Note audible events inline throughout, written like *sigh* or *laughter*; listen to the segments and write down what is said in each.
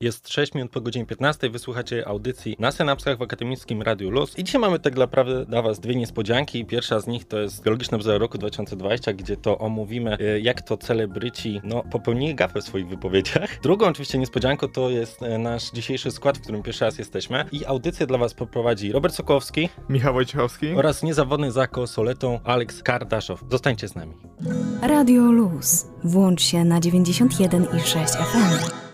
Jest 6 minut po godzinie 15, wysłuchacie audycji na Synapsach w Akademickim Radiu Luz. I dzisiaj mamy tak naprawdę dla was dwie niespodzianki. Pierwsza z nich to jest Geologiczny Obzor roku 2020, gdzie to omówimy, e, jak to celebryci no, popełnili gafę w swoich wypowiedziach. *laughs* Drugą oczywiście niespodzianką to jest e, nasz dzisiejszy skład, w którym pierwszy raz jesteśmy. I audycję dla was poprowadzi Robert Sokołowski Michał Wojciechowski. oraz niezawodny za konsoletą Alex Kardaszow. Zostańcie z nami. Radio Luz. Włącz się na 91,6 FM.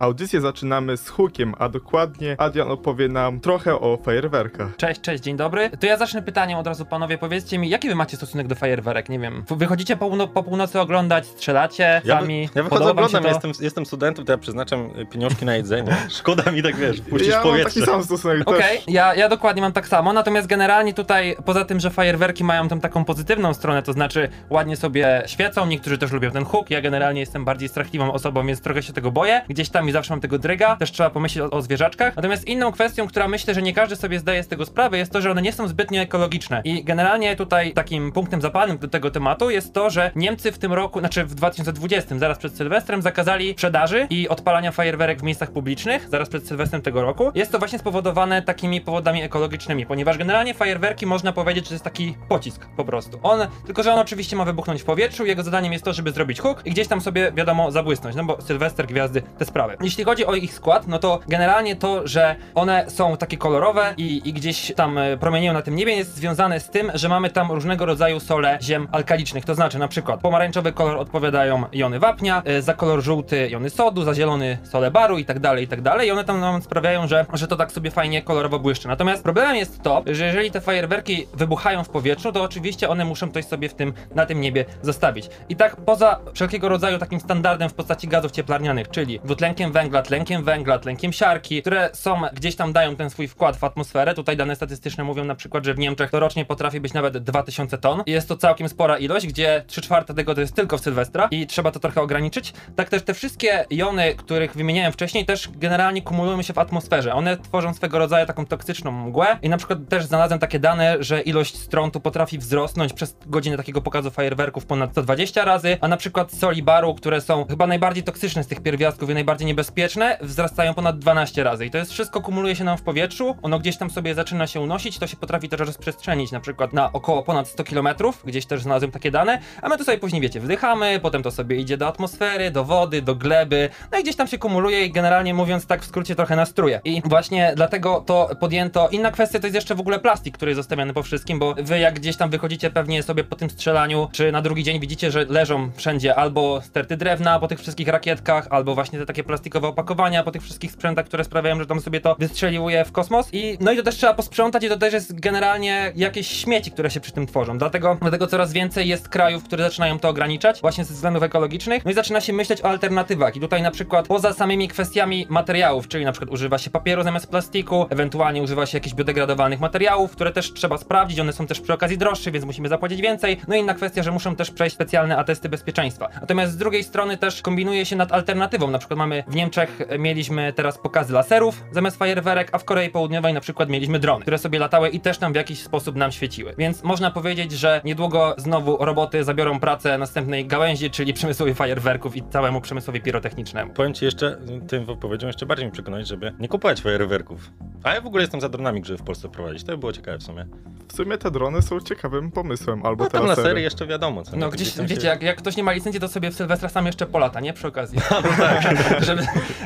Audycję zaczynamy z hukiem, a dokładnie Adrian opowie nam trochę o fajerwerkach. Cześć, cześć, dzień dobry. To ja zacznę pytaniem od razu, panowie. Powiedzcie mi, jaki wy macie stosunek do fajerwerek? Nie wiem. Wychodzicie po, półno- po północy oglądać, strzelacie Ja, sami? ja wychodzę, oglądam, jestem, jestem studentem, to ja przeznaczam y, pieniążki na jedzenie. *laughs* Szkoda mi tak, wiesz, puścić ja mam powietrze. taki sam stosunek Okej, też. ja, ja dokładnie mam tak samo, natomiast generalnie tutaj, poza tym, że fajerwerki mają tą taką pozytywną stronę, to znaczy ładnie sobie świecą, niektórzy też lubią ten huk, ja generalnie jestem bardziej strachliwą osobą, więc trochę się tego boję, gdzieś tam i zawsze mam tego dryga, też trzeba pomyśleć o, o zwierzaczkach, natomiast inną kwestią, która myślę, że nie każdy sobie zdaje z tego sprawę, jest to, że one nie są zbytnio ekologiczne i generalnie tutaj takim punktem zapalnym do tego tematu jest to, że Niemcy w tym roku, znaczy w 2020, zaraz przed Sylwestrem, zakazali sprzedaży i odpalania fajerwerek w miejscach publicznych, zaraz przed Sylwestrem tego roku. Jest to właśnie spowodowane takimi powodami ekologicznymi, ponieważ generalnie fajerwerki można powiedzieć, że to jest taki pocisk po prostu. On, tylko że on oczywiście ma wybuchnąć w powietrzu, jego zadaniem jest to, żeby zrobić huk i gdzieś tam sobie, wiadomo, zabłysnąć, no bo Sylwester, gwiazdy, te sprawy. Jeśli chodzi o ich skład, no to generalnie to, że one są takie kolorowe i, i gdzieś tam e, promienieją na tym niebie jest związane z tym, że mamy tam różnego rodzaju sole ziem alkalicznych, to znaczy na przykład pomarańczowy kolor odpowiadają jony wapnia, e, za kolor żółty jony sodu, za zielony sole baru i tak dalej, i tak dalej i one tam nam sprawiają, że, że to tak sobie fajnie kolorowo błyszczy. Natomiast problemem jest to, że jeżeli te fajerwerki wybuchają w powietrzu, to oczywiście one muszą coś sobie w tym, na tym niebie zostawić. I tak poza wszelkiego rodzaju takim standardem w postaci gazów cieplarnianych, czyli dwutlenkiem węgla, tlenkiem węgla, tlenkiem siarki, które są gdzieś tam dają ten swój wkład w atmosferę. Tutaj dane statystyczne mówią na przykład, że w Niemczech to rocznie potrafi być nawet 2000 ton. Jest to całkiem spora ilość, gdzie 3 czwarte tego to jest tylko w Sylwestra i trzeba to trochę ograniczyć. Tak też te wszystkie jony, których wymieniałem wcześniej, też generalnie kumulują się w atmosferze. One tworzą swego rodzaju taką toksyczną mgłę i na przykład też znalazłem takie dane, że ilość strontu potrafi wzrosnąć przez godzinę takiego pokazu fajerwerków ponad 120 razy, a na przykład soli baru, które są chyba najbardziej toksyczne z tych pierwiastków i najbardziej niebezpieczne, wzrastają ponad 12 razy. I to jest wszystko kumuluje się nam w powietrzu, ono gdzieś tam sobie zaczyna się unosić, to się potrafi też rozprzestrzenić na przykład na około ponad 100 km, gdzieś też znalazłem takie dane, a my to sobie później wiecie, wdychamy, potem to sobie idzie do atmosfery, do wody, do gleby, no i gdzieś tam się kumuluje i generalnie mówiąc tak w skrócie trochę nastruje. I właśnie dlatego to podjęto. Inna kwestia to jest jeszcze w ogóle plastik, który jest zostawiany po wszystkim, bo wy jak gdzieś tam wychodzicie pewnie sobie po tym strzelaniu, czy na drugi dzień widzicie, że leżą wszędzie albo sterty drewna po tych wszystkich rakietkach, albo właśnie te takie plastikowe opakowania po tych wszystkich sprzętach, które sprawiają, że tam sobie to wystrzeliwuje w kosmos. I no i to też trzeba posprzątać i to też jest generalnie jakieś śmieci, które się przy tym tworzą. Dlatego, dlatego coraz więcej jest krajów, które zaczynają to ograniczać, właśnie ze względów ekologicznych. No i zaczyna się myśleć o alternatywach. I tutaj na przykład poza samymi kwestiami materiałów, czyli na przykład używa się papieru zamiast plastiku, ewentualnie używa się jakichś biodegradowalnych materiałów, które też trzeba sprawdzić, one są też przy okazji droższe, więc musimy zapłacić więcej. No i inna kwestia, że muszą też przejść specjalne atesty bezpieczeństwa. Natomiast z drugiej strony też kombinuje się nad alternatywą. Na przykład mamy w Niemczech mieliśmy teraz pokazy laserów zamiast fajerwerek, a w Korei Południowej na przykład mieliśmy drony, które sobie latały i też tam w jakiś sposób nam świeciły. Więc można powiedzieć, że niedługo znowu roboty zabiorą pracę następnej gałęzi, czyli przemysłowi fajerwerków i całemu przemysłowi pirotechnicznemu. Powiem ci jeszcze, tym wypowiedzią jeszcze bardziej mi przekonać, żeby nie kupować fajerwerków. A ja w ogóle jestem za dronami, żeby w Polsce prowadzić. To by było ciekawe w sumie. W sumie te drony są ciekawym pomysłem, albo No te tam lasery. lasery jeszcze wiadomo, co? No gdzieś, tam się- wiecie, jak, jak ktoś nie ma licencji, to sobie w Sylwestra sam jeszcze polata, nie? Przy okazji. *laughs* *laughs* żeby,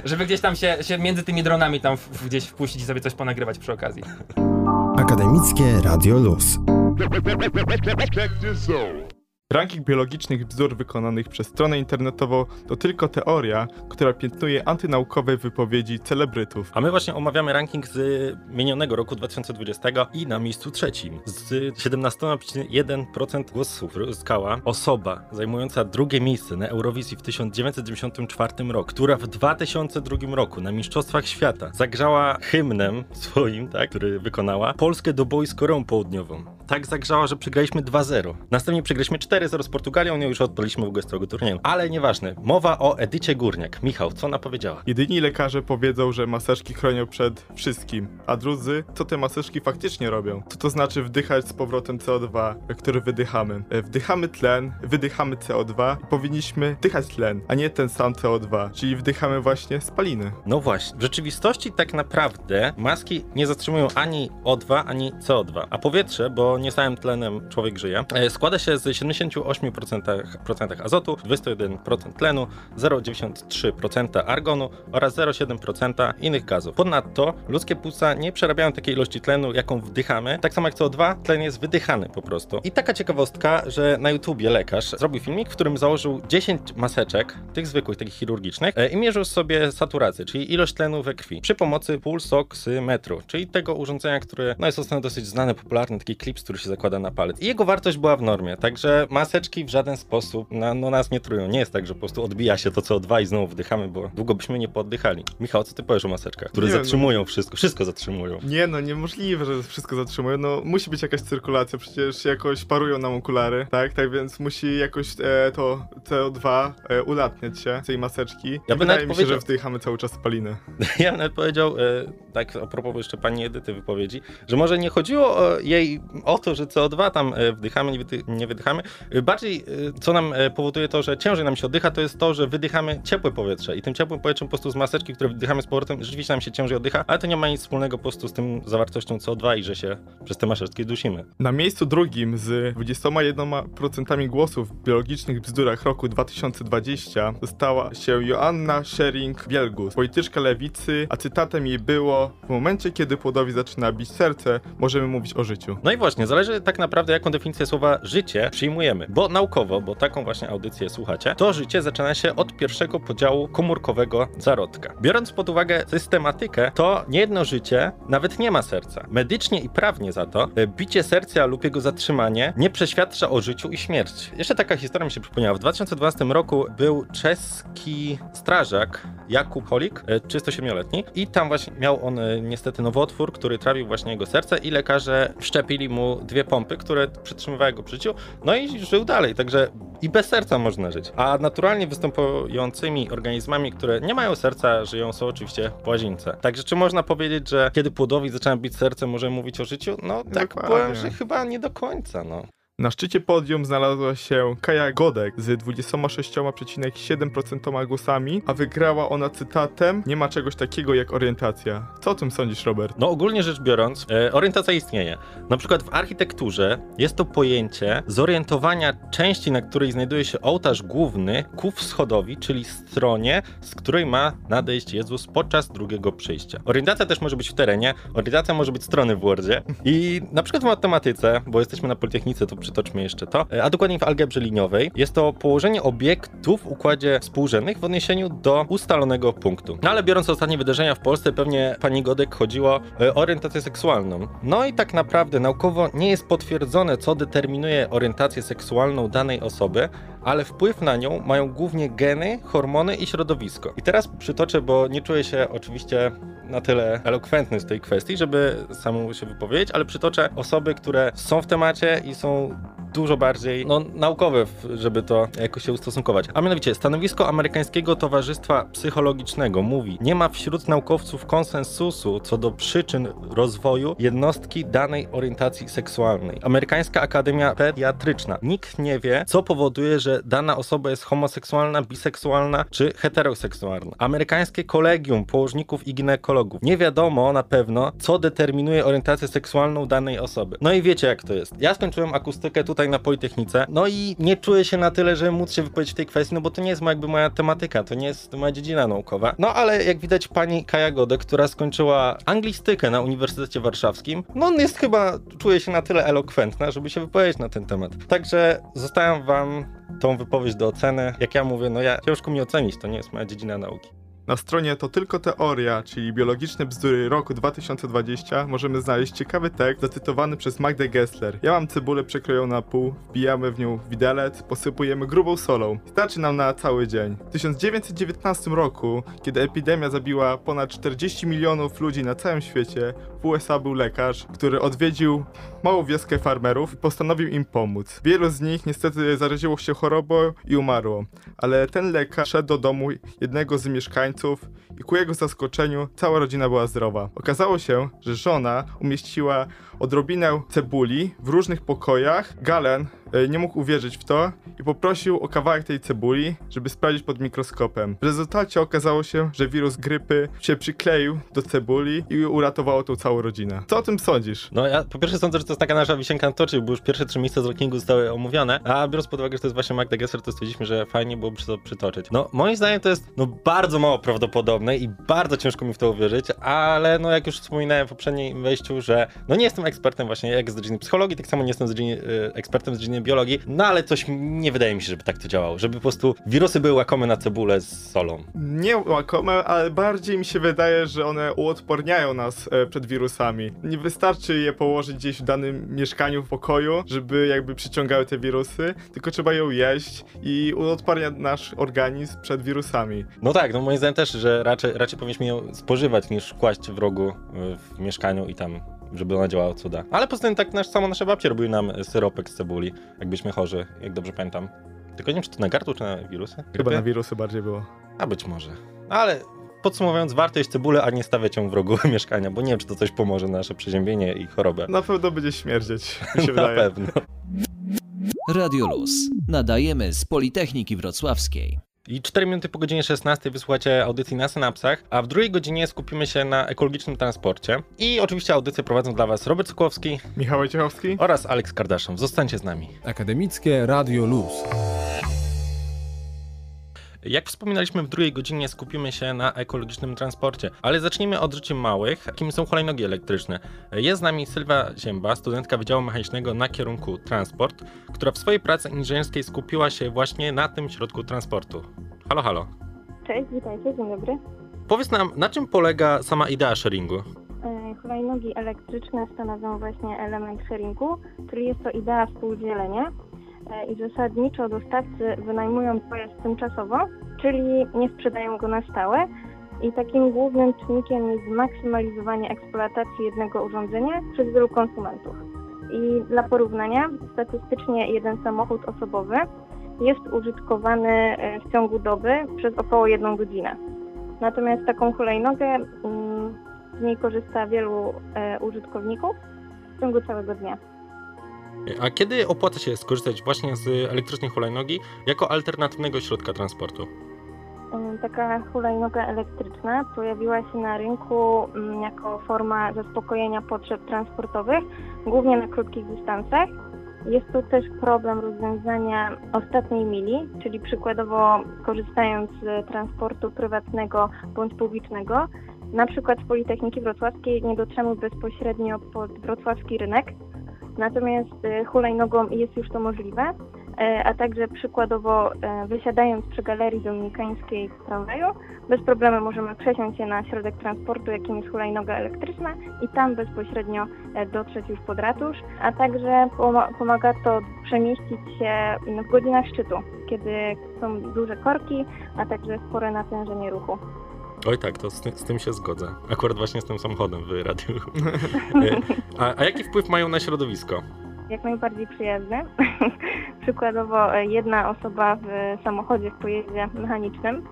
żeby gdzieś tam się, się między tymi dronami tam w, gdzieś wpuścić i sobie coś ponagrywać przy okazji. Akademickie Radio Luz. Ranking biologicznych bzdur wykonanych przez stronę internetową to tylko teoria, która piętnuje antynaukowe wypowiedzi celebrytów. A my właśnie omawiamy ranking z minionego roku 2020 i na miejscu trzecim z 17,1% głosów uzyskała osoba zajmująca drugie miejsce na Eurowizji w 1994 roku, która w 2002 roku na Mistrzostwach Świata zagrzała hymnem swoim, tak, który wykonała Polskę do boju z Koreą Południową. Tak zagrzała, że przegraliśmy 2-0. Następnie przegraliśmy 4-0 z Portugalią, nie już odpaliśmy w ogóle z tego turnieju. Ale nieważne, mowa o Edycie Górniak. Michał, co ona powiedziała? Jedyni lekarze powiedzą, że maseczki chronią przed wszystkim, a drudzy, co te maseczki faktycznie robią? Co to znaczy wdychać z powrotem CO2, który wydychamy? E, Wdychamy tlen, wydychamy CO2 i powinniśmy wdychać tlen, a nie ten sam CO2, czyli wdychamy właśnie spaliny. No właśnie, w rzeczywistości tak naprawdę maski nie zatrzymują ani O2, ani CO2, a powietrze, bo nie samym tlenem człowiek żyje, e, składa się z 78% procentach azotu, 21% tlenu, 0,93% argonu oraz 0,7% innych gazów. Ponadto ludzkie płuca nie przerabiają takiej ilości tlenu, jaką wdychamy, tak samo jak CO2, tlen jest wydychany po prostu. I taka ciekawostka, że na YouTubie lekarz zrobił filmik, w którym założył 10 maseczek, tych zwykłych, takich chirurgicznych, e, i mierzył sobie saturację, czyli ilość tlenu we krwi, przy pomocy pulsoksymetru, czyli tego urządzenia, które no, jest ostatnio dosyć znane, popularny, taki klips, który się zakłada na palec. I jego wartość była w normie, także maseczki w żaden sposób no, no, nas nie trują. Nie jest tak, że po prostu odbija się to CO2 i znowu wdychamy, bo długo byśmy nie pooddychali. Michał, co ty powiesz o maseczkach, które Nie, no. zatrzymują wszystko, wszystko zatrzymują. Nie no, niemożliwe, że wszystko zatrzymuje. No, musi być jakaś cyrkulacja, przecież jakoś parują nam okulary, tak? Tak więc musi jakoś e, to CO2 e, ulatniać się z tej maseczki. Ja bym wydaje mi się, powiedział- że wdychamy cały czas spaliny. *laughs* Ja bym nawet powiedział, e, tak a propos jeszcze pani Edyty wypowiedzi, że może nie chodziło o jej o to, że CO2 tam e, wdychamy, nie, wydy, nie wydychamy. E, Bardziej e, co nam powoduje to, że ciężej nam się oddycha, to jest to, że wydychamy ciepłe powietrze i tym ciepłym powietrzem po prostu z maseczki, które wdychamy z powrotem, rzeczywiście nam się ciężej oddycha, ale to nie ma nic wspólnego po prostu z tym zawartością CO2 i że się przez te maseczki dusimy. Na miejscu drugim z 21% głosów w biologicznych bzdurach roku 2020 została się Joanna Schering-Bielgus, polityczka lewicy, a cytatem jej było W momencie, kiedy płodowi zaczyna bić serce, możemy mówić o życiu. No i właśnie, zależy tak naprawdę jaką definicję słowa życie przyjmujemy, bo naukowo, bo taką właśnie audycję słuchacie, to życie zaczyna się od pierwszego podziału komórkowego zarodka. Biorąc pod uwagę systematykę, to niejedno życie nawet nie ma serca. Medycznie i prawnie za to e, bicie serca lub jego zatrzymanie nie przeświadcza o życiu i śmierci. Jeszcze taka historia mi się przypomniała. W 2012 roku był czeski strażak Jakub Holik, e, 37-letni i tam właśnie miał on e, niestety nowotwór, który trawił właśnie jego serce i lekarze wszczepili mu dwie pompy, które przytrzymywały go przy życiu, no i żył dalej, także i bez serca można żyć. A naturalnie występującymi organizmami, które nie mają serca, żyją są oczywiście płazińce. Także czy można powiedzieć, że kiedy płodowi zaczyna bić serce, możemy mówić o życiu? No tak Dokładnie. powiem, że chyba nie do końca, no. Na szczycie podium znalazła się Kaja Godek z 26,7% głosami, a wygrała ona cytatem Nie ma czegoś takiego jak orientacja. Co o tym sądzisz, Robert? No ogólnie rzecz biorąc, e, orientacja istnieje. Na przykład w architekturze jest to pojęcie zorientowania części, na której znajduje się ołtarz główny ku wschodowi, czyli stronie, z której ma nadejść Jezus podczas drugiego przyjścia. Orientacja też może być w terenie, orientacja może być strony w Wordzie i na przykład w matematyce, bo jesteśmy na Politechnice, to przytoczmy jeszcze to, e, a dokładnie w algebrze liniowej, jest to położenie obiektu w układzie współrzędnych w odniesieniu do ustalonego punktu. No ale biorąc ostatnie wydarzenia w Polsce, pewnie pani Godek chodziło e, o orientację seksualną. No i tak naprawdę naukowo nie jest potwierdzone, co determinuje orientację seksualną danej osoby, ale wpływ na nią mają głównie geny, hormony i środowisko. I teraz przytoczę, bo nie czuję się oczywiście na tyle elokwentny z tej kwestii, żeby samemu się wypowiedzieć, ale przytoczę osoby, które są w temacie i są dużo bardziej no, naukowe, żeby to jakoś się ustosunkować. A mianowicie, stanowisko amerykańskiego Towarzystwa Psychologicznego mówi, nie ma wśród naukowców konsensusu co do przyczyn rozwoju jednostki danej orientacji seksualnej. Amerykańska Akademia Pediatryczna. Nikt nie wie, co powoduje, że dana osoba jest homoseksualna, biseksualna czy heteroseksualna. Amerykańskie Kolegium Położników i Ginekologów. Nie wiadomo na pewno, co determinuje orientację seksualną danej osoby. No i wiecie, jak to jest. Ja skończyłem akustykę tutaj na Politechnice, no i nie czuję się na tyle, żeby móc się wypowiedzieć w tej kwestii, no bo to nie jest jakby moja tematyka, to nie jest moja dziedzina naukowa. No ale jak widać pani Kaja Godek, która skończyła anglistykę na Uniwersytecie Warszawskim, no jest chyba, czuje się na tyle elokwentna, żeby się wypowiedzieć na ten temat. Także zostawiam wam tą wypowiedź do oceny. Jak ja mówię, no ja ciężko mi ocenić, to nie jest moja dziedzina nauki. Na stronie To Tylko Teoria, czyli Biologiczne Bzdury roku 2020 możemy znaleźć ciekawy tekst zacytowany przez Magdę Gessler. Ja mam cebulę przekrojoną na pół, wbijamy w nią widelec, posypujemy grubą solą. Starczy nam na cały dzień. W 1919 roku, kiedy epidemia zabiła ponad 40 milionów ludzi na całym świecie, w USA był lekarz, który odwiedził małą wioskę farmerów i postanowił im pomóc. Wielu z nich niestety zaraziło się chorobą i umarło, ale ten lekarz szedł do domu jednego z mieszkańców i ku jego zaskoczeniu cała rodzina była zdrowa. Okazało się, że żona umieściła odrobinę cebuli w różnych pokojach. Galen e, nie mógł uwierzyć w to i poprosił o kawałek tej cebuli, żeby sprawdzić pod mikroskopem. W rezultacie okazało się, że wirus grypy się przykleił do cebuli i uratowało tą całą rodzinę. Co o tym sądzisz? No ja po pierwsze sądzę, że to jest taka nasza wisienka na torcie, bo już pierwsze trzy miejsca z rankingu zostały omówione, a biorąc pod uwagę, że to jest właśnie Magda Gessler, to stwierdziliśmy, że fajnie byłoby to przytoczyć. No moim zdaniem to jest no bardzo mało prawdopodobne i bardzo ciężko mi w to uwierzyć, ale no jak już wspominałem w poprzednim wejściu, że no nie jestem ekspertem właśnie jak z dziedziny psychologii, tak samo nie jestem z dziedziny, y, ekspertem z dziedziny biologii, no ale coś nie wydaje mi się, żeby tak to działało, żeby po prostu wirusy były łakome na cebulę z solą. Nie łakome, ale bardziej mi się wydaje, że one uodporniają nas e, przed wirusami. Nie wystarczy je położyć gdzieś w danym mieszkaniu, w pokoju, żeby jakby przyciągały te wirusy, tylko trzeba ją jeść i uodparnia nasz organizm przed wirusami. No tak, no moim zdaniem też, że raczej, raczej powinniśmy ją spożywać niż kłaść w rogu w mieszkaniu i tam, żeby ona działała cuda. Ale poza tym tak nasz, samo nasze babcie robiły nam syropek z cebuli, jak byliśmy chorzy, jak dobrze pamiętam. Tylko nie wiem, czy to na gardło, czy na wirusy? Chyba na wirusy bardziej było. A być może. Ale podsumowując, warto jeść cebulę, a nie stawiać ją w rogu *laughs* mieszkania, bo nie wiem, czy to coś pomoże na nasze przeziębienie i chorobę. Na pewno będzie śmierdzieć, mi się *laughs* na wydaje. pewno. Radio Luz. Nadajemy z Politechniki Wrocławskiej. I 4 minuty po godzinie 16 wysłuchacie audycji na synapsach, a w drugiej godzinie skupimy się na ekologicznym transporcie. I oczywiście audycję prowadzą dla Was Robert Sokowski Michał Wojciechowski? oraz Aleks Kardaszon. Zostańcie z nami. Akademickie Radio Luz. Jak wspominaliśmy, w drugiej godzinie skupimy się na ekologicznym transporcie, ale zacznijmy od rzeczy małych, jakimi są hulajnogi elektryczne. Jest z nami Sylwia Zięba, studentka Wydziału Mechanicznego na kierunku transport, która w swojej pracy inżynierskiej skupiła się właśnie na tym środku transportu. Halo, halo. Cześć, witajcie, dzień dobry. Powiedz nam, na czym polega sama idea sharingu? E, Hulajnogi elektryczne stanowią właśnie element sharingu, czyli jest to idea współdzielenia i zasadniczo dostawcy wynajmują pojazd tymczasowo, czyli nie sprzedają go na stałe i takim głównym czynnikiem jest zmaksymalizowanie eksploatacji jednego urządzenia przez wielu konsumentów. I dla porównania, statystycznie jeden samochód osobowy jest użytkowany e, w ciągu doby przez około jedną godzinę. Natomiast taką hulajnogę mm, z niej korzysta wielu e, użytkowników w ciągu całego dnia. A kiedy opłaca się skorzystać właśnie z elektrycznej hulajnogi jako alternatywnego środka transportu? Taka hulajnoga elektryczna pojawiła się na rynku mm, jako forma zaspokojenia potrzeb transportowych, głównie na krótkich dystansach. Jest to też problem rozwiązania ostatniej mili, czyli przykładowo korzystając z transportu prywatnego bądź publicznego. Na przykład z Politechniki Wrocławskiej nie dotrzemy bezpośrednio pod wrocławski rynek, natomiast e, hulajnogą jest już to możliwe, e, a także przykładowo e, wysiadając przy Galerii Dominikańskiej w tramwaju, bez problemu możemy przesiąść się na środek transportu, jakim jest hulajnoga elektryczna i tam bezpośrednio dotrzeć już pod ratusz, a także poma- pomaga to przemieścić się w godzinach szczytu, kiedy są duże korki, a także spore natężenie ruchu. Oj tak, to z, ty- z tym się zgodzę. Akurat właśnie z tym samochodem w radiu. *laughs* E, a, a jaki wpływ mają na środowisko? jak najbardziej przyjazny. *laughs* Przykładowo e, jedna osoba w samochodzie w pojeździe mechanicznym,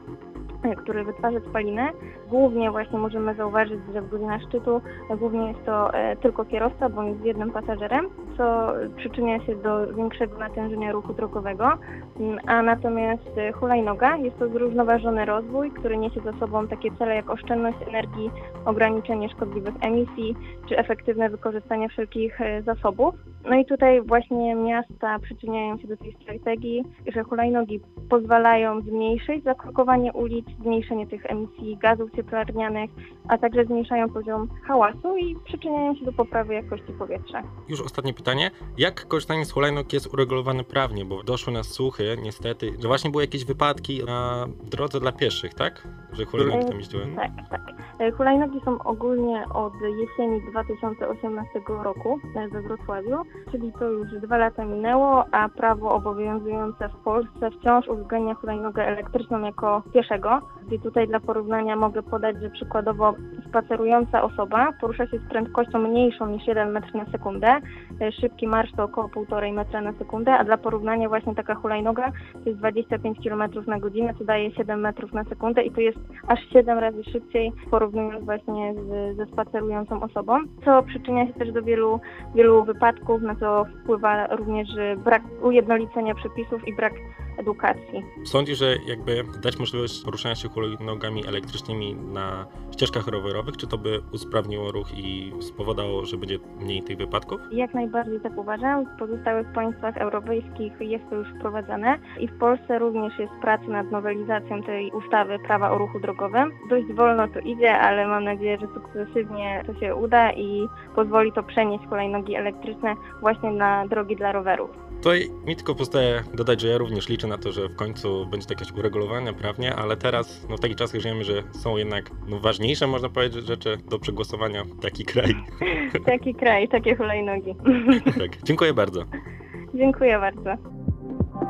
który wytwarza spalinę, głównie właśnie możemy zauważyć, że w godzinach szczytu głównie jest to e, tylko kierowca bądź z jednym pasażerem, co przyczynia się do większego natężenia ruchu drogowego, Mm, a natomiast e, hulajnoga jest to zrównoważony rozwój, który niesie za sobą takie cele jak oszczędność energii, ograniczenie szkodliwych emisji czy efektywne wykorzystanie wszelkich e, zasobów. No i tutaj właśnie miasta przyczyniają się do tej strategii, że hulajnogi pozwalają zmniejszyć zakrokowanie ulic, zmniejszenie tych emisji gazów cieplarnianych, a także zmniejszają poziom hałasu i przyczyniają się do poprawy jakości powietrza. Już ostatnie pytanie. Jak korzystanie z hulajnóg jest uregulowane prawnie? Bo doszły nas słuchy, niestety, że właśnie były jakieś wypadki na drodze dla pieszych, tak? Że hulajnogi tam jeździły. Tak, tak. E, Hulajnogi są ogólnie od jesieni 2018 roku e, we Wrocławiu czyli to już dwa lata minęło, a prawo obowiązujące w Polsce wciąż uwzględnia hulajnogę elektryczną jako pieszego. I tutaj dla porównania mogę podać, że przykładowo spacerująca osoba porusza się z prędkością mniejszą niż 1 metr na sekundę. E, Szybki marsz to około 1,5 metra na sekundę, a dla porównania właśnie taka hulajnoga to jest 25 km na godzinę, co daje 7 metrów na sekundę i to jest aż 7 razy szybciej porównując właśnie z, ze spacerującą osobą, co przyczynia się też do wielu, wielu wypadków, na co wpływa również y, brak ujednolicenia przepisów i brak edukacji. Sądzi, że jakby dać możliwość poruszania się hulajnogami elektrycznymi na ścieżkach rowerowych, czy to by usprawniło ruch i spowodowało, że będzie mniej tych wypadków? Jak najbardziej tak uważam. W pozostałych państwach europejskich jest to już wprowadzane i w Polsce również jest praca nad nowelizacją tej ustawy prawa o ruchu drogowym. Dość wolno to idzie, ale mam nadzieję, że sukcesywnie to się uda i pozwoli to przenieść hulajnogi elektryczne właśnie na drogi dla rowerów. Tutaj mi tylko pozostaje dodać, że ja również liczę na to, że w końcu będzie to jakieś uregulowane prawnie, ale teraz no, w takich czasach żyjemy, że są jednak no, ważniejsze, można powiedzieć, rzeczy do przegłosowania w taki kraj. *laughs* Taki kraj, takie hulajnogi. *laughs* tak. Dziękuję bardzo. Dziękuję bardzo.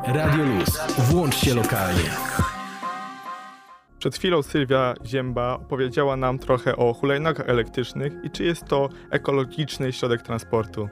Radio Luz. Włącz się lokalnie. Przed chwilą Sylwia Zięba opowiedziała nam trochę o hulajnogach elektrycznych i czy jest to ekologiczny środek transportu.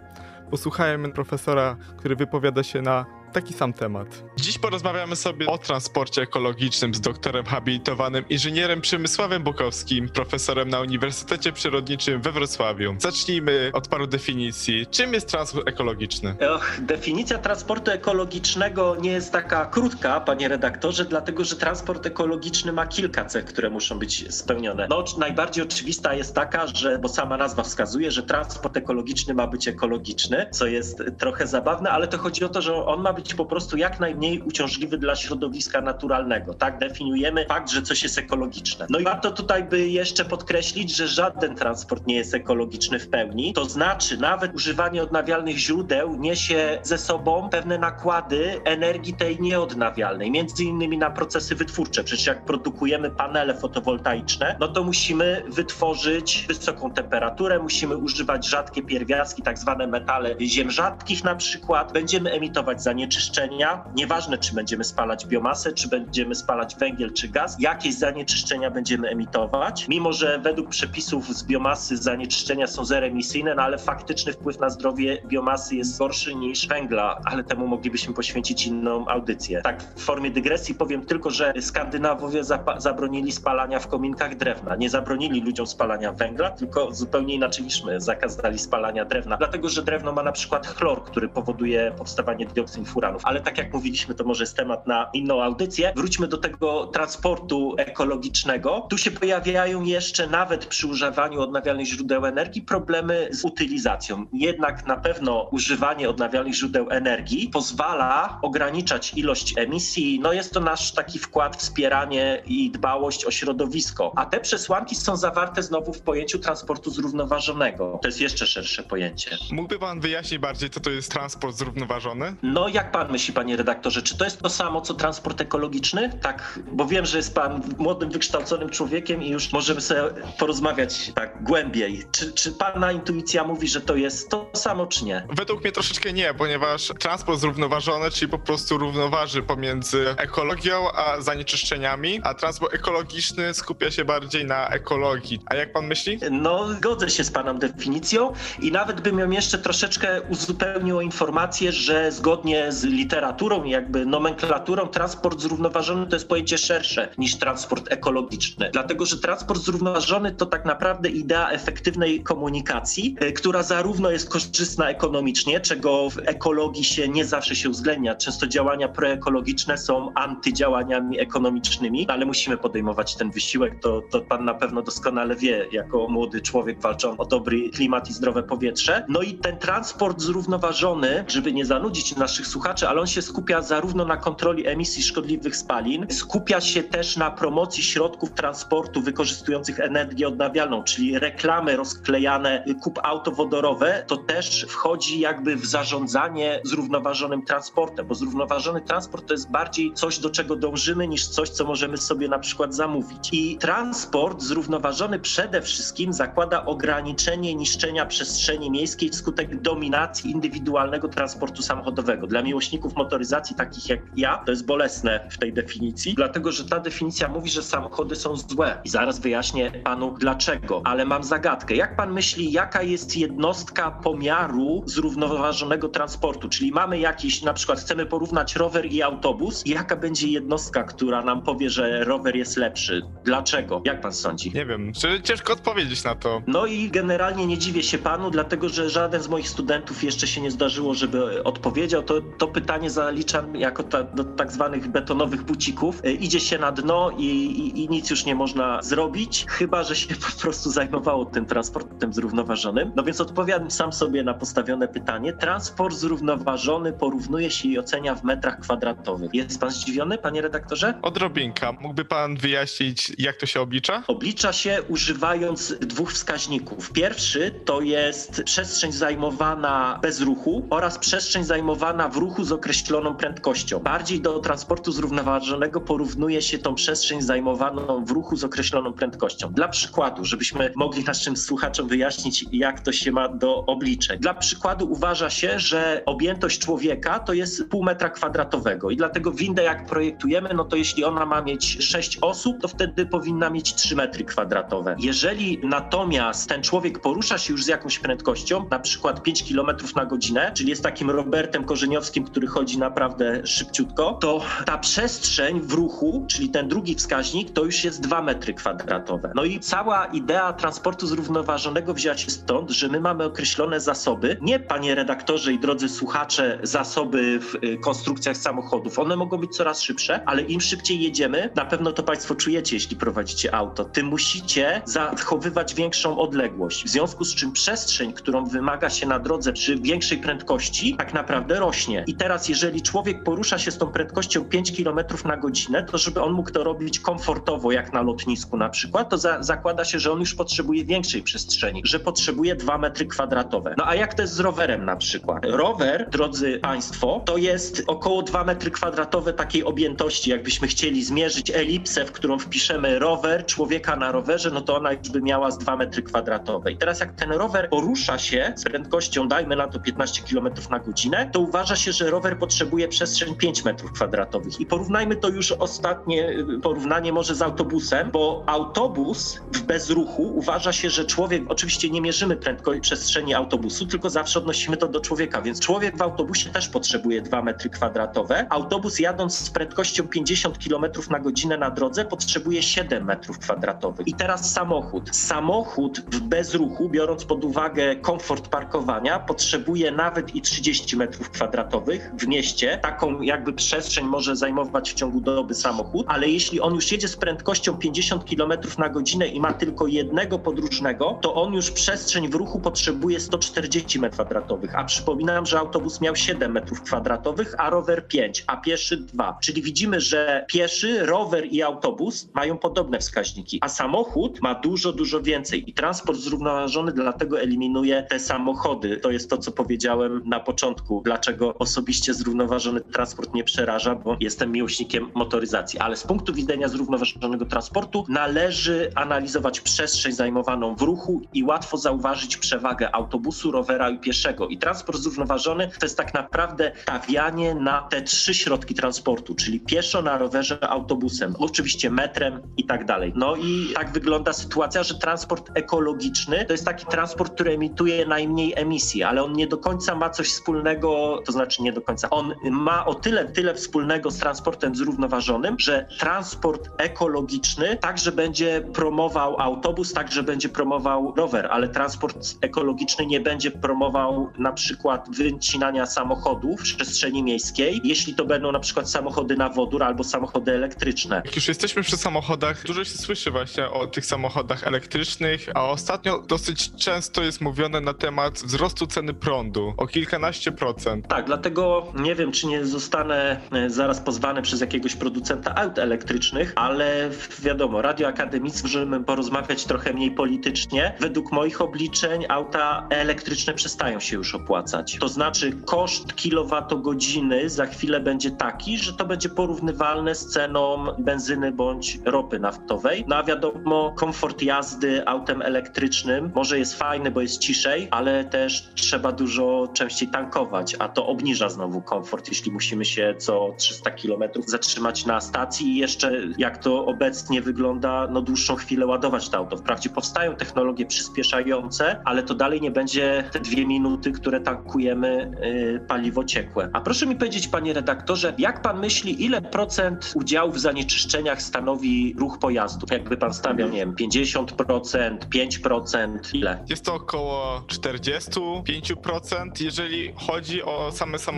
Posłuchajmy profesora, który wypowiada się na taki sam temat. Dziś porozmawiamy sobie o transporcie ekologicznym z doktorem habilitowanym inżynierem Przemysławem Bukowskim, profesorem na Uniwersytecie Przyrodniczym we Wrocławiu. Zacznijmy od paru definicji. Czym jest transport ekologiczny? Och, definicja transportu ekologicznego nie jest taka krótka, panie redaktorze, dlatego że transport ekologiczny ma kilka cech, które muszą być spełnione. No, najbardziej oczywista jest taka, że, bo sama nazwa wskazuje, że transport ekologiczny ma być ekologiczny, co jest trochę zabawne, ale to chodzi o to, że on ma być po prostu jak najmniej uciążliwy dla środowiska naturalnego. Tak definiujemy fakt, że coś jest ekologiczne. No i warto tutaj by jeszcze podkreślić, że żaden transport nie jest ekologiczny w pełni. To znaczy, nawet używanie odnawialnych źródeł niesie ze sobą pewne nakłady energii tej nieodnawialnej, między innymi na procesy wytwórcze. Przecież jak produkujemy panele fotowoltaiczne, no to musimy wytworzyć wysoką temperaturę, musimy używać rzadkie pierwiastki, tak zwane metale ziem rzadkich na przykład. Będziemy emitować zanieczyszczenia. Nieważne, czy będziemy spalać biomasę, czy będziemy spalać węgiel, czy gaz, jakieś zanieczyszczenia będziemy emitować. Mimo, że według przepisów z biomasy zanieczyszczenia są zeroemisyjne, no ale faktyczny wpływ na zdrowie biomasy jest gorszy niż węgla, ale temu moglibyśmy poświęcić inną audycję. Tak, w formie dygresji powiem tylko, że Skandynawowie zabronili spalania w kominkach drewna. Nie zabronili ludziom spalania węgla, tylko zupełnie inaczej niż my zakazali spalania drewna. Dlatego, że drewno ma na przykład chlor, który powoduje powstawanie dioksyn furanów. Ale tak jak mówiliśmy, to może jest temat na inną audycję. Wróćmy do tego transportu ekologicznego. Tu się pojawiają jeszcze nawet przy używaniu odnawialnych źródeł energii problemy z utylizacją. Jednak na pewno używanie odnawialnych źródeł energii pozwala ograniczać ilość emisji. No jest to nasz taki wkład, wspieranie i dbałość o środowisko. A te przesłanki są zawarte znowu w pojęciu transportu zrównoważonego. To jest jeszcze szersze pojęcie. Mógłby pan wyjaśnić bardziej, co to jest transport zrównoważony? No jak pan myśli, panie redaktorze, czy to jest to samo, co transport ekologiczny? Tak, bo wiem, że jest pan młodym, wykształconym człowiekiem i już możemy sobie porozmawiać tak głębiej. Czy, czy pana intuicja mówi, że to jest to samo, czy nie? Według mnie troszeczkę nie, ponieważ transport zrównoważony, czyli po prostu równoważy pomiędzy ekologią a zanieczyszczeniami, a transport ekologiczny skupia się bardziej na ekologii. A jak pan myśli? No, zgodzę się z paną definicją i nawet bym ją jeszcze troszeczkę uzupełnił o informację, że zgodnie z literaturą i jakby nomenklaturą transport zrównoważony to jest pojęcie szersze niż transport ekologiczny. Dlatego, że transport zrównoważony to tak naprawdę idea efektywnej komunikacji, y, która zarówno jest korzystna ekonomicznie, czego w ekologii się nie zawsze się uwzględnia. Często działania proekologiczne są antydziałaniami ekonomicznymi, ale musimy podejmować ten wysiłek. To, to pan na pewno doskonale wie, jako młody człowiek walczący o dobry klimat i zdrowe powietrze. No i ten transport zrównoważony, żeby nie zanudzić naszych słuchaczy, słuchaczy, ale on się skupia zarówno na kontroli emisji szkodliwych spalin, skupia się też na promocji środków transportu wykorzystujących energię odnawialną, czyli reklamy rozklejane, kup auto wodorowe, to też wchodzi jakby w zarządzanie zrównoważonym transportem, bo zrównoważony transport to jest bardziej coś, do czego dążymy, niż coś, co możemy sobie na przykład zamówić. I transport zrównoważony przede wszystkim zakłada ograniczenie niszczenia przestrzeni miejskiej wskutek dominacji indywidualnego transportu samochodowego. Dla miłośników motoryzacji takich jak ja, to jest bolesne w tej definicji, dlatego że ta definicja mówi, że samochody są złe. I zaraz wyjaśnię panu dlaczego, ale mam zagadkę. Jak pan myśli, jaka jest jednostka pomiaru zrównoważonego transportu? Czyli mamy jakiś, na przykład chcemy porównać rower i autobus, jaka będzie jednostka, która nam powie, że rower jest lepszy? Dlaczego? Jak pan sądzi? Nie wiem, szczerze ciężko odpowiedzieć na to. No i generalnie nie dziwię się panu, dlatego że żaden z moich studentów jeszcze się nie zdarzyło, żeby odpowiedział. To, to pytanie zaliczam jako ta, do tak zwanych betonowych bucików. E, Idzie się na dno i, i, i nic już nie można zrobić, chyba że się po prostu zajmowało tym transportem zrównoważonym. No więc odpowiadam sam sobie na postawione pytanie. Transport zrównoważony porównuje się i ocenia w metrach kwadratowych. Jest pan zdziwiony, panie redaktorze? Odrobinka. Mógłby pan wyjaśnić, jak to się oblicza? Oblicza się używając dwóch wskaźników. Pierwszy to jest przestrzeń zajmowana bez ruchu oraz przestrzeń zajmowana w ruchu z określoną prędkością. Bardziej do transportu zrównoważonego porównuje się tą przestrzeń zajmowaną w ruchu z określoną prędkością. Dla przykładu, żebyśmy mogli naszym słuchaczom wyjaśnić, jak to się ma do obliczeń. Dla przykładu uważa się, że objętość człowieka to jest pół metra kwadratowego i dlatego windę jak projektujemy, no to jeśli ona ma mieć 6 osób, to wtedy powinna mieć 3 metry kwadratowe. Jeżeli natomiast ten człowiek porusza się już z jakąś prędkością, na przykład 5 km na godzinę, czyli jest takim Robertem Korzeniowskim, który chodzi naprawdę szybciutko, to ta przestrzeń w ruchu, czyli ten drugi wskaźnik, to już jest 2 metry kwadratowe. No i cała idea transportu zrównoważonego wzięła się stąd, że my mamy określone zasoby, nie panie redaktorze i drodzy słuchacze, zasoby w y, konstrukcjach samochodów. One mogą być coraz szybsze, ale im szybciej jedziemy, na pewno to państwo czujecie, jeśli prowadzicie auto, tym musicie zachowywać większą odległość. W związku z czym przestrzeń, którą wymaga się na drodze przy większej prędkości, tak naprawdę rośnie. I teraz, jeżeli człowiek porusza się z tą prędkością 5 km na godzinę, to żeby on mógł to robić komfortowo, jak na lotnisku na przykład, to za zakłada się, że on już potrzebuje większej przestrzeni, że potrzebuje 2 metry kwadratowe. No a jak to jest z rowerem na przykład? Rower, drodzy państwo, to jest około 2 metry kwadratowe takiej objętości. Jakbyśmy chcieli zmierzyć elipsę, w którą wpiszemy rower, człowieka na rowerze, no to ona już by miała z 2 metry kwadratowe. I teraz jak ten rower porusza się z prędkością, dajmy na to 15 km na godzinę, to uważa się, że rower potrzebuje przestrzeń 5 metrów kwadratowych. I porównajmy to już ostatnie y, porównanie może z autobusem, bo autobus w bezruchu uważa się, że człowiek, oczywiście nie mierzymy prędkości przestrzeni autobusu, tylko zawsze odnosimy to do człowieka, więc człowiek w autobusie też potrzebuje 2 metry kwadratowe. Autobus jadąc z prędkością 50 km na godzinę na drodze potrzebuje 7 metrów kwadratowych. I teraz samochód. Samochód w bezruchu, biorąc pod uwagę komfort parkowania, potrzebuje nawet i 30 metrów kwadratowych w mieście. Taką jakby przestrzeń może zajmować w ciągu doby samochód, ale jeśli on już jedzie z prędkością 50 km na godzinę i ma tylko jednego podróżnego, to on już przestrzeń w ruchu potrzebuje 140 metrów kwadratowych. A przypominam, że autobus miał 7 metrów kwadratowych, a rower 5, a pieszy 2. Czyli widzimy, że pieszy, rower i autobus mają podobne wskaźniki, a samochód ma dużo, dużo więcej. I transport zrównoważony dlatego eliminuje te samochody. To jest to, co powiedziałem na początku, dlaczego osobiście zrównoważony transport nie przeraża, bo jestem miłośnikiem motoryzacji. Ale z punktu widzenia zrównoważonego transportu należy analizować przestrzeń zajmowaną w ruchu i łatwo zauważyć przewagę autobusu, rowera i pieszego. I transport zrównoważony to jest tak naprawdę stawianie na te trzy środki transportu, czyli pieszo, na rowerze, autobusem, oczywiście metrem i tak dalej. No i tak wygląda sytuacja, że transport ekologiczny to jest taki transport, który emituje najmniej emisji, ale on nie do końca ma coś wspólnego, to znaczy nie do końca, on ma o tyle, tyle wspólnego z transportem zrównoważonym, że transport ekologiczny także będzie promował autobus, także będzie promował rower, ale transport ekologiczny nie będzie promował na przykład wycinania samochodów w przestrzeni miejskiej, jeśli to będą na przykład samochody na wodór albo samochody elektryczne. Jak już jesteśmy przy samochodach, dużo się słyszy właśnie o tych samochodach elektrycznych, a ostatnio dosyć często jest mówione na temat wzrostu ceny prądu o kilkanaście procent. Tak, dlatego dlatego nie wiem, czy nie zostanę e, zaraz pozwany przez jakiegoś producenta aut elektrycznych, ale wiadomo, radio akademickie możemy porozmawiać trochę mniej politycznie. Według moich obliczeń auta elektryczne przestają się już opłacać. To znaczy koszt kilowatogodziny za chwilę będzie taki, że to będzie porównywalne z ceną benzyny bądź ropy naftowej. No a wiadomo, komfort jazdy autem elektrycznym może jest fajny, bo jest ciszej, ale też trzeba dużo częściej tankować, a to obniża znowu komfort, jeśli musimy się co 300 km zatrzymać na stacji i jeszcze jak to obecnie wygląda, no dłuższą chwilę ładować to auto. Wprawdzie powstają technologie przyspieszające, ale to dalej nie będzie te dwie minuty, które tankujemy yy, paliwo ciekłe. A proszę mi powiedzieć, panie redaktorze, jak pan myśli, ile procent udziału w zanieczyszczeniach stanowi ruch pojazdu? Jakby pan stawiał, nie wiem, 50%, 5%, ile? Jest to około 45%, jeżeli chodzi o same samochody.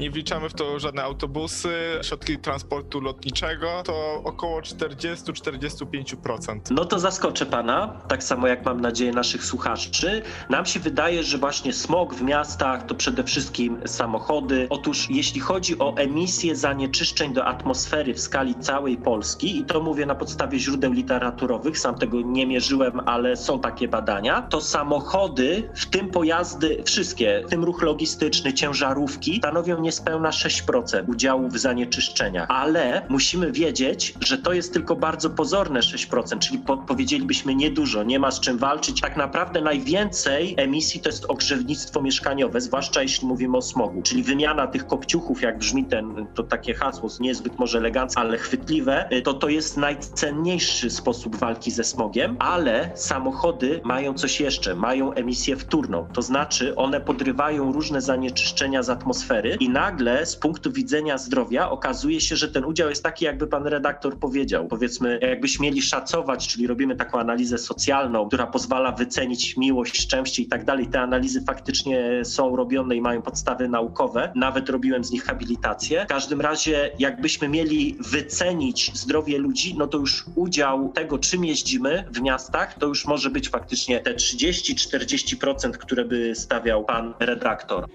Nie wliczamy w to żadne autobusy, środki transportu lotniczego, to około 40-45%. No to zaskoczę pana, tak samo jak mam nadzieję naszych słuchaczy. Nam się wydaje, że właśnie smog w miastach to przede wszystkim samochody. Otóż jeśli chodzi o emisję zanieczyszczeń do atmosfery w skali całej Polski, i to mówię na podstawie źródeł literaturowych, sam tego nie mierzyłem, ale są takie badania, to samochody, w tym pojazdy, wszystkie, w tym ruch logistyczny, ciężarówki, stanowią niespełna 6% udziału w zanieczyszczeniach. Ale musimy wiedzieć, że to jest tylko bardzo pozorne 6%, czyli po powiedzielibyśmy niedużo, nie ma z czym walczyć. Tak naprawdę najwięcej emisji to jest ogrzewnictwo mieszkaniowe, zwłaszcza jeśli mówimy o smogu, czyli wymiana tych kopciuchów, jak brzmi ten, to takie hasło, niezbyt może eleganckie, ale chwytliwe, to to jest najcenniejszy sposób walki ze smogiem, ale samochody mają coś jeszcze, mają emisję wtórną, to znaczy one podrywają różne zanieczyszczenia z atmosfery i nagle z punktu widzenia zdrowia okazuje się, że ten udział jest taki, jakby pan redaktor powiedział. Powiedzmy, jakbyśmy mieli szacować, czyli robimy taką analizę socjalną, która pozwala wycenić miłość, szczęście i tak dalej. Te analizy faktycznie są robione i mają podstawy naukowe. Nawet robiłem z nich habilitację. W każdym razie, jakbyśmy mieli wycenić zdrowie ludzi, no to już udział tego, czym jeździmy w miastach, to już może być faktycznie te 30-40%, które by stawiał pan redaktor.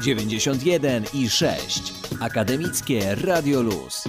91 i 6. Akademickie Radio Luz.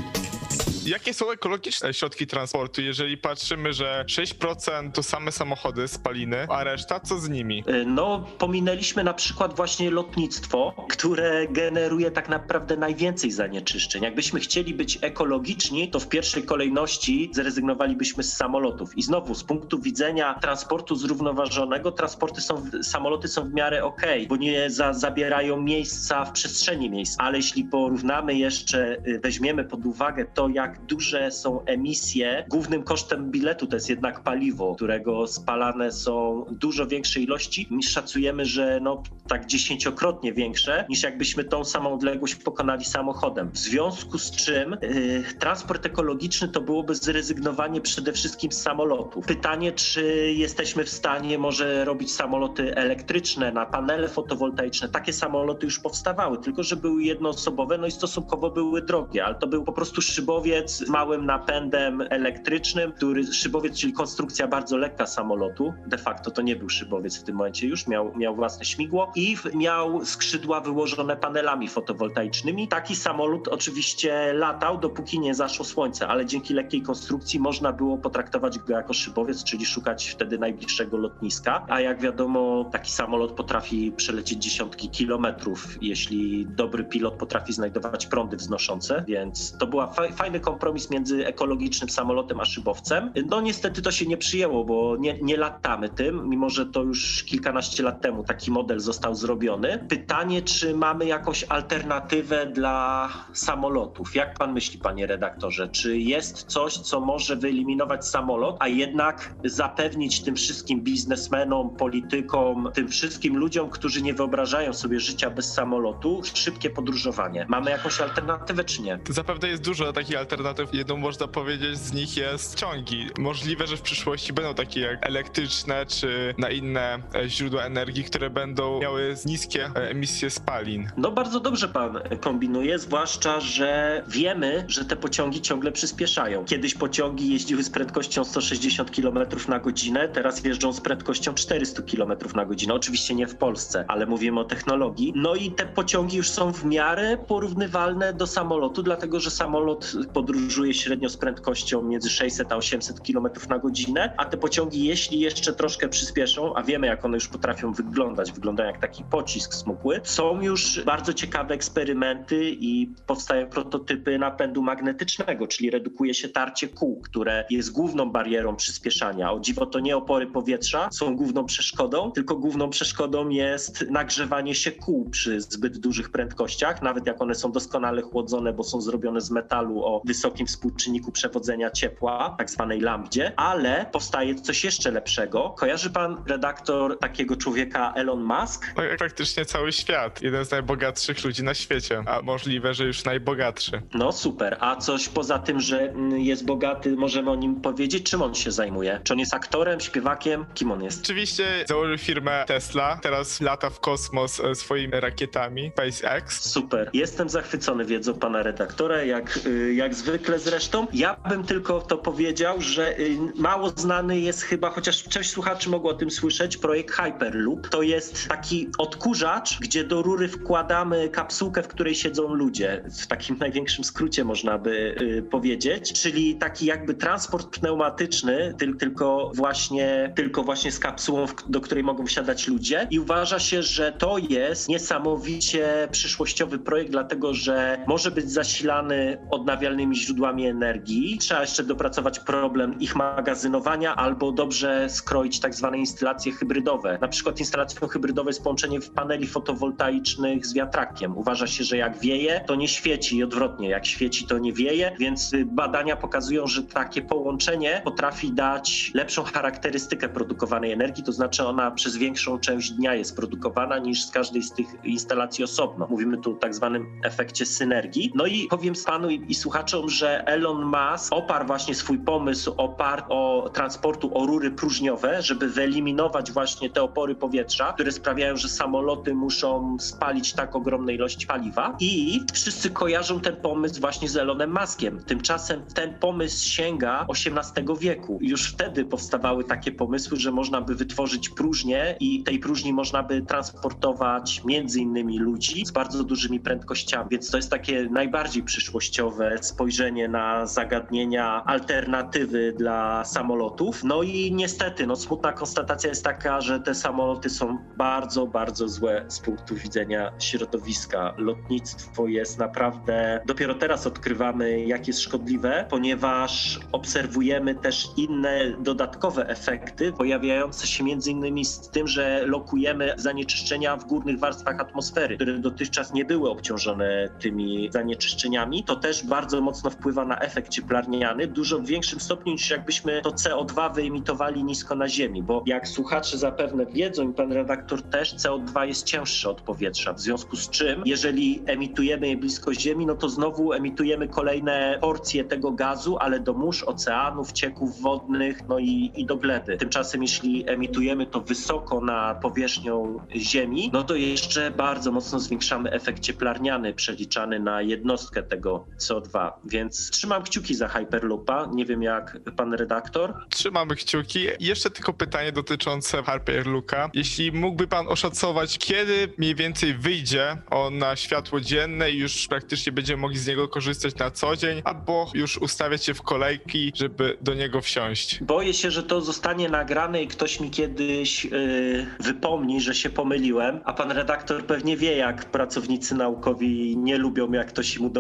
Jakie są ekologiczne środki transportu, jeżeli patrzymy, że 6% to same samochody spaliny, a reszta co z nimi? No, pominęliśmy na przykład właśnie lotnictwo, które generuje tak naprawdę najwięcej zanieczyszczeń. Jakbyśmy chcieli być ekologiczni, to w pierwszej kolejności zrezygnowalibyśmy z samolotów. I znowu, z punktu widzenia transportu zrównoważonego, transporty są, samoloty są w miarę ok, bo nie za, zabierają miejsca w przestrzeni miejsc. Ale jeśli porównamy jeszcze, weźmiemy pod uwagę to, jak duże są emisje. Głównym kosztem biletu to jest jednak paliwo, którego spalane są dużo większe ilości. My szacujemy, że no tak dziesięciokrotnie większe niż jakbyśmy tą samą odległość pokonali samochodem. W związku z czym yy, transport ekologiczny to byłoby zrezygnowanie przede wszystkim z samolotów. Pytanie, czy jesteśmy w stanie może robić samoloty elektryczne na panele fotowoltaiczne. Takie samoloty już powstawały, tylko że były jednoosobowe, no i stosunkowo były drogie, ale to był po prostu szybowiec z małym napędem elektrycznym, który szybowiec, czyli konstrukcja bardzo lekka samolotu, de facto to nie był szybowiec w tym momencie już, miał, miał własne śmigło i miał skrzydła wyłożone panelami fotowoltaicznymi. Taki samolot oczywiście latał, dopóki nie zaszło słońce, ale dzięki lekkiej konstrukcji można było potraktować go jako szybowiec, czyli szukać wtedy najbliższego lotniska, a jak wiadomo taki samolot potrafi przelecieć dziesiątki kilometrów, jeśli dobry pilot potrafi znajdować prądy wznoszące, więc to była fa fajny kompromis między ekologicznym samolotem a szybowcem. No niestety to się nie przyjęło, bo nie, nie latamy tym, mimo że to już kilkanaście lat temu taki model został zrobiony. Pytanie, czy mamy jakąś alternatywę dla samolotów? Jak pan myśli, panie redaktorze? Czy jest coś, co może wyeliminować samolot, a jednak zapewnić tym wszystkim biznesmenom, politykom, tym wszystkim ludziom, którzy nie wyobrażają sobie życia bez samolotu, szybkie podróżowanie? Mamy jakąś alternatywę, czy nie? Zapewne jest dużo takich alternatyw alternatyw, jedną można powiedzieć z nich jest ciągi. Możliwe, że w przyszłości będą takie jak elektryczne, czy na inne e, źródła energii, które będą miały niskie e, emisje spalin. No bardzo dobrze pan kombinuje, zwłaszcza, że wiemy, że te pociągi ciągle przyspieszają. Kiedyś pociągi jeździły z prędkością 160 km na godzinę, teraz jeżdżą z prędkością 400 km na godzinę. Oczywiście nie w Polsce, ale mówimy o technologii. No i te pociągi już są w miarę porównywalne do samolotu, dlatego że samolot podróżuje średnio z prędkością między 600 a 800 km na godzinę, a te pociągi, jeśli jeszcze troszkę przyspieszą, a wiemy jak one już potrafią wyglądać, wyglądają jak taki pocisk smukły, są już bardzo ciekawe eksperymenty i powstają prototypy napędu magnetycznego, czyli redukuje się tarcie kół, które jest główną barierą przyspieszania. O dziwo to nie opory powietrza są główną przeszkodą, tylko główną przeszkodą jest nagrzewanie się kół przy zbyt dużych prędkościach, nawet jak one są doskonale chłodzone, bo są zrobione z metalu o wysokim współczynniku przewodzenia ciepła, tak zwanej lambdzie, ale powstaje coś jeszcze lepszego. Kojarzy pan redaktor takiego człowieka Elon Musk? No, praktycznie cały świat. Jeden z najbogatszych ludzi na świecie, a możliwe, że już najbogatszy. No super, a coś poza tym, że mm, jest bogaty, możemy o nim powiedzieć, czym on się zajmuje? Czy on jest aktorem, śpiewakiem? Kim on jest? Oczywiście założył firmę Tesla, teraz lata w kosmos e, swoimi rakietami SpaceX. Super. Jestem zachwycony wiedzą pana redaktora, jak, y, jak zwykle zresztą. Ja bym tylko to powiedział, że y, mało znany jest chyba, chociaż część słuchaczy mogło o tym słyszeć, projekt Hyperloop. To jest taki odkurzacz, gdzie do rury wkładamy kapsułkę, w której siedzą ludzie. W takim *laughs* największym skrócie można by y, powiedzieć. Czyli taki jakby transport pneumatyczny, tyl, tylko, właśnie, tylko właśnie z kapsułą, do której mogą wsiadać ludzie. I uważa się, że to jest niesamowicie przyszłościowy projekt, dlatego że może być zasilany odnawialnymi źródłami energii. Trzeba jeszcze dopracować problem ich magazynowania albo dobrze skroić tak zwane instalacje hybrydowe. Na przykład instalacją hybrydową jest połączenie paneli fotowoltaicznych z wiatrakiem. Uważa się, że jak wieje, to nie świeci i odwrotnie, jak świeci, to nie wieje, więc y, badania pokazują, że takie połączenie potrafi dać lepszą charakterystykę produkowanej energii, to znaczy ona przez większą część dnia jest produkowana niż z każdej z tych instalacji osobno. Mówimy tu o tak zwanym efekcie synergii. No i powiem panu i, i słuchaczom, że Elon Musk oparł właśnie swój pomysł oparł o transportu o rury próżniowe, żeby wyeliminować właśnie te opory powietrza, które sprawiają, że samoloty muszą spalić tak ogromne ilości paliwa i wszyscy kojarzą ten pomysł właśnie z Elonem Muskiem. Tymczasem ten pomysł sięga XVIII wieku. Już wtedy powstawały takie pomysły, że można by wytworzyć próżnię i tej próżni można by transportować między innymi ludzi z bardzo dużymi prędkościami. Więc to jest takie najbardziej przyszłościowe spojrzenie na zagadnienia, alternatywy dla samolotów. No i niestety, no smutna konstatacja jest taka, że te samoloty są bardzo, bardzo złe z punktu widzenia środowiska. Lotnictwo jest naprawdę, dopiero teraz odkrywamy, jak jest szkodliwe, ponieważ obserwujemy też inne dodatkowe efekty pojawiające się między innymi z tym, że lokujemy zanieczyszczenia w górnych warstwach atmosfery, które dotychczas nie były obciążone tymi zanieczyszczeniami. To też bardzo mocno wpływa na efekt cieplarniany, dużo w większym stopniu niż jakbyśmy to CO2 wyemitowali nisko na Ziemi, bo jak słuchacze zapewne wiedzą i pan redaktor też, CO2 jest cięższe od powietrza, w związku z czym jeżeli emitujemy je blisko Ziemi, no to znowu emitujemy kolejne porcje tego gazu, ale do mórz, oceanów, cieków wodnych, no i, i do gleby. Tymczasem jeśli emitujemy to wysoko na powierzchnią Ziemi, no to jeszcze bardzo mocno zwiększamy efekt cieplarniany przeliczany na jednostkę tego CO2. Więc trzymam kciuki za Hyperloopa. Nie wiem jak pan redaktor. Trzymamy kciuki. Jeszcze tylko pytanie dotyczące Hyperlooka. Jeśli mógłby pan oszacować, kiedy mniej więcej wyjdzie on na światło dzienne i już praktycznie będziemy mogli z niego korzystać na co dzień, albo już ustawiać się w kolejki, żeby do niego wsiąść. Boję się, że to zostanie nagrane i ktoś mi kiedyś yy, wypomni, że się pomyliłem, a pan redaktor pewnie wie, jak pracownicy naukowi nie lubią, jak ktoś im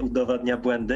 udowadnia błędy,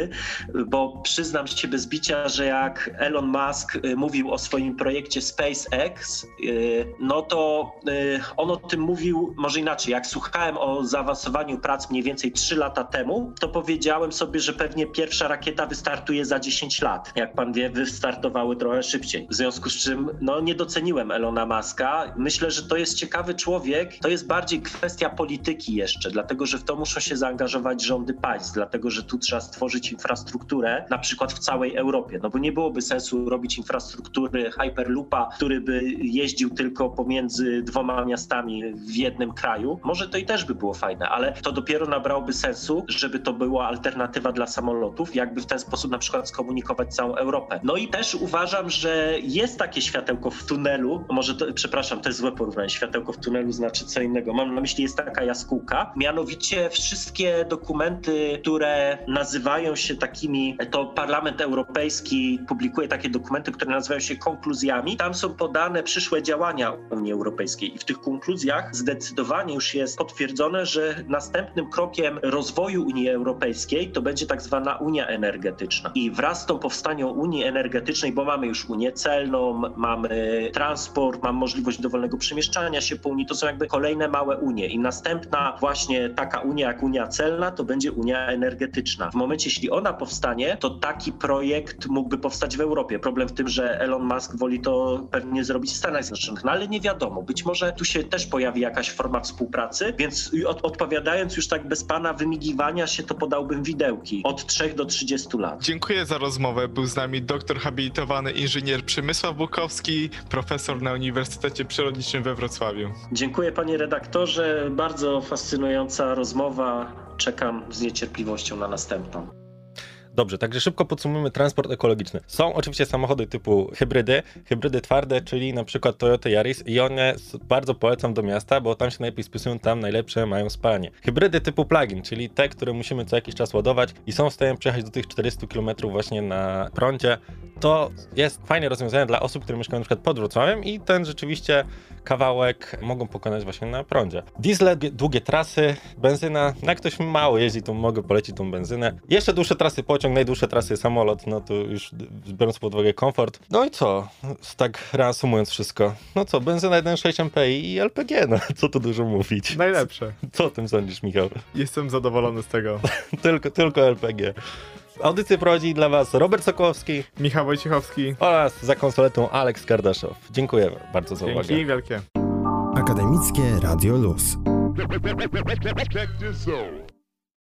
bo przyznam się bez bicia, że jak Elon Musk y, mówił o swoim projekcie SpaceX, y, no to y, on o tym mówił może inaczej. Jak słuchałem o zaawansowaniu prac mniej więcej 3 lata temu, to powiedziałem sobie, że pewnie pierwsza rakieta wystartuje za 10 lat. Jak pan wie, wystartowały trochę szybciej. W związku z czym, no nie doceniłem Elona Muska. Myślę, że to jest ciekawy człowiek. To jest bardziej kwestia polityki jeszcze, dlatego że w to muszą się zaangażować rządy państw, dlatego że tu trzeba stworzyć infrastrukturę na przykład w całej Europie, no bo nie byłoby sensu robić infrastruktury Hyperloopa, który by jeździł tylko pomiędzy dwoma miastami w jednym kraju. Może to i też by było fajne, ale to dopiero nabrałoby sensu, żeby to była alternatywa dla samolotów, jakby w ten sposób na przykład skomunikować całą Europę. No i też uważam, że jest takie światełko w tunelu, może to, przepraszam, to jest złe porównanie, światełko w tunelu znaczy co innego. Mam na myśli, jest taka jaskółka, mianowicie wszystkie dokumenty, które nazywają się takimi, to Parlament Europejski publikuje takie dokumenty, które nazywają się konkluzjami. Tam są podane przyszłe działania Unii Europejskiej i w tych konkluzjach zdecydowanie już jest potwierdzone, że następnym krokiem rozwoju Unii Europejskiej to będzie tak zwana Unia Energetyczna. I wraz z tą powstaniem Unii Energetycznej, bo mamy już Unię Celną, mamy transport, mamy możliwość dowolnego przemieszczania się po Unii, to są jakby kolejne małe Unie. I następna właśnie taka Unia jak Unia Celna to będzie Unia Energetyczna. W momencie, jeśli ona powstanie, to taki projekt mógłby powstać w Europie. Problem w tym, że Elon Musk woli to pewnie zrobić w Stanach Zjednoczonych, no ale nie wiadomo. Być może tu się też pojawi jakaś forma współpracy, więc od, odpowiadając już tak bez pana wymigiwania się, to podałbym widełki od 3 do 30 lat. Dziękuję za rozmowę. Był z nami doktor habilitowany inżynier Przemysław Bukowski, profesor na Uniwersytecie Przyrodniczym we Wrocławiu. Dziękuję panie redaktorze, bardzo fascynująca rozmowa. Czekam z niecierpliwością na następną. Dobrze, także szybko podsumujmy transport ekologiczny. Są oczywiście samochody typu hybrydy, hybrydy twarde, czyli na przykład Toyota Yaris i one bardzo polecam do miasta, bo tam się najlepiej spisują, tam najlepsze mają spalanie. Hybrydy typu plug-in, czyli te, które musimy co jakiś czas ładować i są w stanie przejechać do tych 400 km właśnie na prądzie, to jest fajne rozwiązanie dla osób, które mieszkają na przykład pod Wrocławiem i ten rzeczywiście kawałek mogą pokonać właśnie na prądzie. Diesle, długie- trasy, benzyna, no jak ktoś mało jeździ, to mogę polecić tą benzynę. Jeszcze dłuższe trasy pociąg, najdłuższe trasy samolot, no to już biorąc pod uwagę komfort. No i co? Tak reasumując wszystko. No co, benzyna 1.6 MPI i LPG, no co tu dużo mówić. Najlepsze. Co o tym sądzisz, Michał? Jestem zadowolony z tego. tylko, tylko LPG. Audycję prowadzi dla Was Robert Sokołowski Michał Wojciechowski. oraz za konsoletą Aleks Kardaszow. Dziękuję bardzo za uwagę. Dzięki wielkie. Akademickie Radio Luz. Check this out.